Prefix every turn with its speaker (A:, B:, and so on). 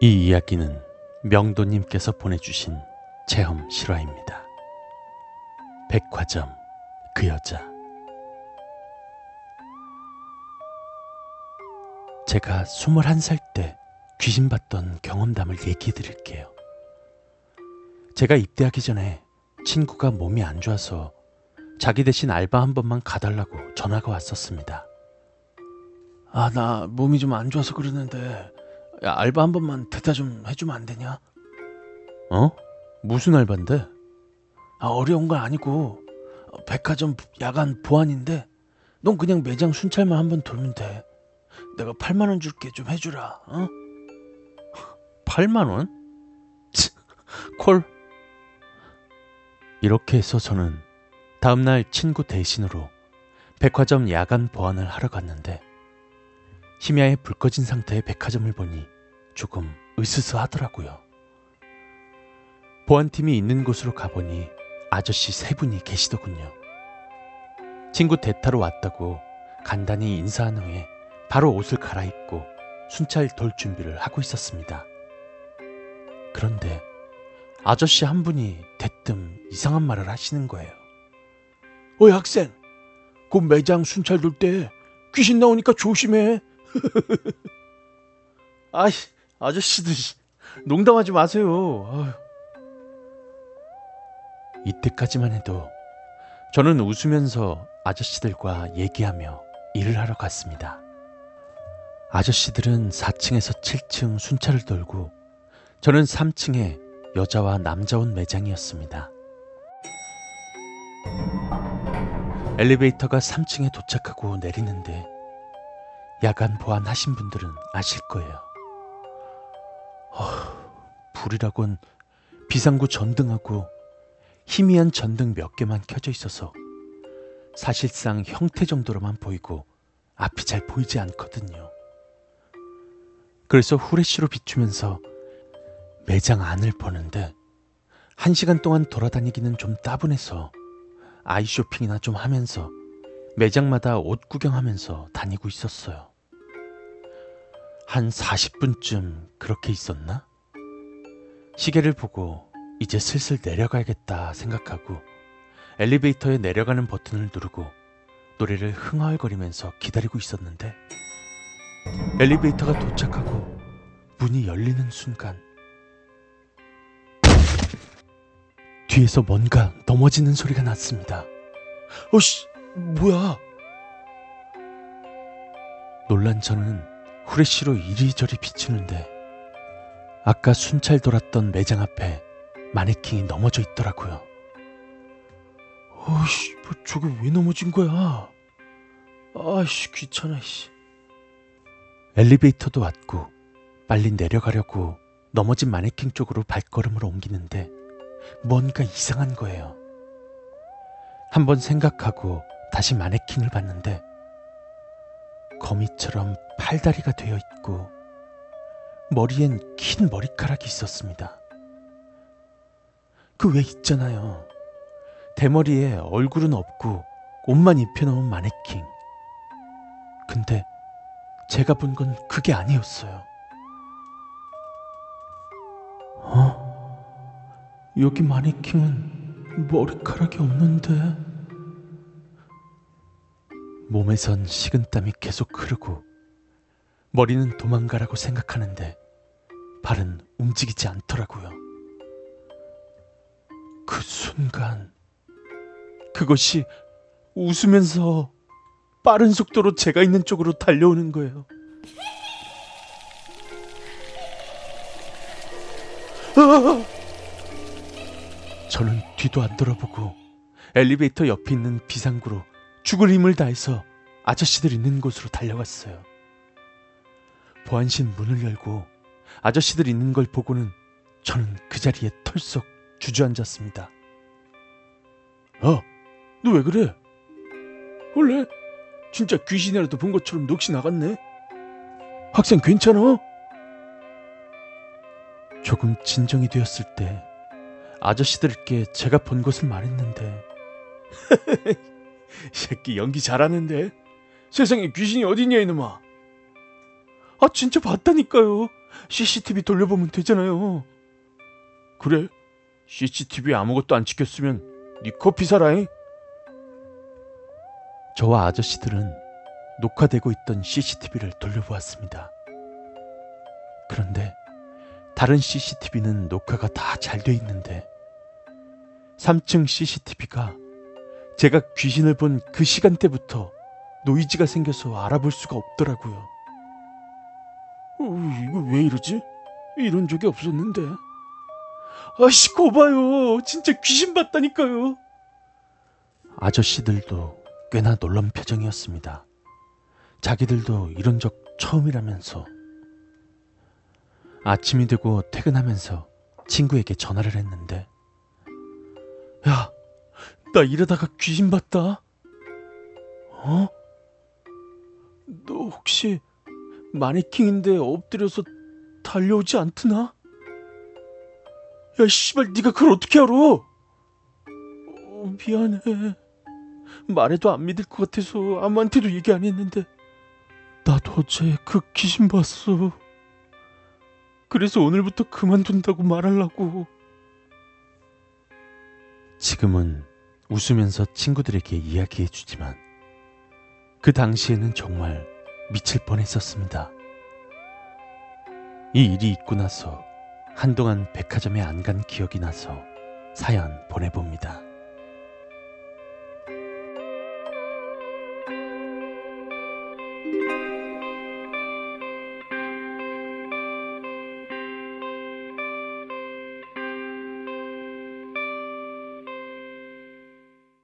A: 이 이야기는 명도님께서 보내주신 체험 실화입니다. 백화점 그 여자 제가 21살 때 귀신 봤던 경험담을 얘기해 드릴게요. 제가 입대하기 전에 친구가 몸이 안 좋아서 자기 대신 알바 한 번만 가달라고 전화가 왔었습니다.
B: 아, 나 몸이 좀 안 좋아서 그러는데 야, 알바 한 번만 대타 좀 해주면 안 되냐?
A: 어? 무슨 알바인데?
B: 아, 어려운 건 아니고 어, 백화점 야간 보안인데 넌 그냥 매장 순찰만 한 번 돌면 돼. 내가 8만 원 줄게 좀 해주라. 어?
A: 8만 원? 치, 콜. 이렇게 해서 저는 다음날 친구 대신으로 백화점 야간 보안을 하러 갔는데 심야에 불 꺼진 상태의 백화점을 보니 조금 으스스하더라고요. 보안팀이 있는 곳으로 가보니 아저씨 세 분이 계시더군요. 친구 대타로 왔다고 간단히 인사한 후에 바로 옷을 갈아입고 순찰 돌 준비를 하고 있었습니다. 그런데 아저씨 한 분이 대뜸 이상한 말을 하시는 거예요.
B: 어이 학생, 곧 매장 순찰 돌 때 귀신 나오니까 조심해.
A: 아이, 아저씨도 농담하지 마세요. 이때까지만 해도 저는 웃으면서 아저씨들과 얘기하며 일을 하러 갔습니다. 아저씨들은 4층에서 7층 순찰을 돌고 저는 3층에 여자와 남자 옷 매장이었습니다. 엘리베이터가 3층에 도착하고 내리는데 야간 보안하신 분들은 아실 거예요. 어, 불이라곤 비상구 전등하고 희미한 전등 몇 개만 켜져 있어서 사실상 형태 정도로만 보이고 앞이 잘 보이지 않거든요. 그래서 후레쉬로 비추면서 매장 안을 보는데 한 시간 동안 돌아다니기는 좀 따분해서 아이 쇼핑이나 좀 하면서 매장마다 옷 구경하면서 다니고 있었어요. 한 40분쯤 그렇게 있었나? 시계를 보고 이제 슬슬 내려가야겠다 생각하고 엘리베이터에 내려가는 버튼을 누르고 노래를 흥얼거리면서 기다리고 있었는데 엘리베이터가 도착하고 문이 열리는 순간 뒤에서 뭔가 넘어지는 소리가 났습니다.
B: 어씨, 뭐야?
A: 놀란 저는 후레쉬로 이리저리 비추는데 아까 순찰 돌았던 매장 앞에 마네킹이 넘어져 있더라고요.
B: 어씨, 뭐 저게 왜 넘어진 거야? 아씨, 귀찮아, 씨.
A: 엘리베이터도 왔고 빨리 내려가려고 넘어진 마네킹 쪽으로 발걸음을 옮기는데 뭔가 이상한 거예요. 한번 생각하고 다시 마네킹을 봤는데 거미처럼 팔다리가 되어 있고 머리엔 긴 머리카락이 있었습니다. 그 왜 있잖아요. 대머리에 얼굴은 없고 옷만 입혀놓은 마네킹. 근데 제가 본 건 그게 아니었어요. 어? 여기 마네킹은 머리카락이 없는데? 몸에선 식은땀이 계속 흐르고 머리는 도망가라고 생각하는데 발은 움직이지 않더라고요. 그 순간 그것이 웃으면서 빠른 속도로 제가 있는 쪽으로 달려오는 거예요. 아! 저는 뒤도 안 돌아보고 엘리베이터 옆에 있는 비상구로 죽을 힘을 다해서 아저씨들 있는 곳으로 달려갔어요. 보안실 문을 열고 아저씨들 있는 걸 보고는 저는 그 자리에 털썩 주저앉았습니다.
B: 어, 너 왜 그래? 원래 진짜 귀신이라도 본 것처럼 넋이 나갔네. 학생 괜찮아?
A: 조금 진정이 되었을 때 아저씨들께 제가 본 것을 말했는데
B: 새끼 연기 잘하는데 세상에 귀신이 어딨냐 이놈아. 아 진짜 봤다니까요. CCTV 돌려보면 되잖아요. 그래. CCTV 아무것도 안 찍혔으면 네 커피 사라잉.
A: 저와 아저씨들은 녹화되고 있던 CCTV를 돌려보았습니다. 그런데 다른 CCTV는 녹화가 다 잘 돼 있는데 3층 CCTV가 제가 귀신을 본 그 시간대부터 노이즈가 생겨서 알아볼 수가 없더라고요.
B: 어, 이거 왜 이러지? 이런 적이 없었는데. 아씨, 거봐요. 진짜 귀신 봤다니까요.
A: 아저씨들도 꽤나 놀란 표정이었습니다. 자기들도 이런 적 처음이라면서. 아침이 되고 퇴근하면서 친구에게 전화를 했는데,
B: 야, 나 이러다가 귀신 봤다. 어? 너 혹시 마네킹인데 엎드려서 달려오지 않드나? 야, 씨발, 네가 그걸 어떻게 알아? 어, 미안해. 말해도 안 믿을 것 같아서 아무한테도 얘기 안 했는데 나도 어제 그 귀신 봤어. 그래서 오늘부터 그만둔다고 말하려고.
A: 지금은 웃으면서 친구들에게 이야기해 주지만, 그 당시에는 정말 미칠 뻔 했었습니다. 이 일이 있고 나서 한동안 백화점에 안 간 기억이 나서 사연 보내봅니다.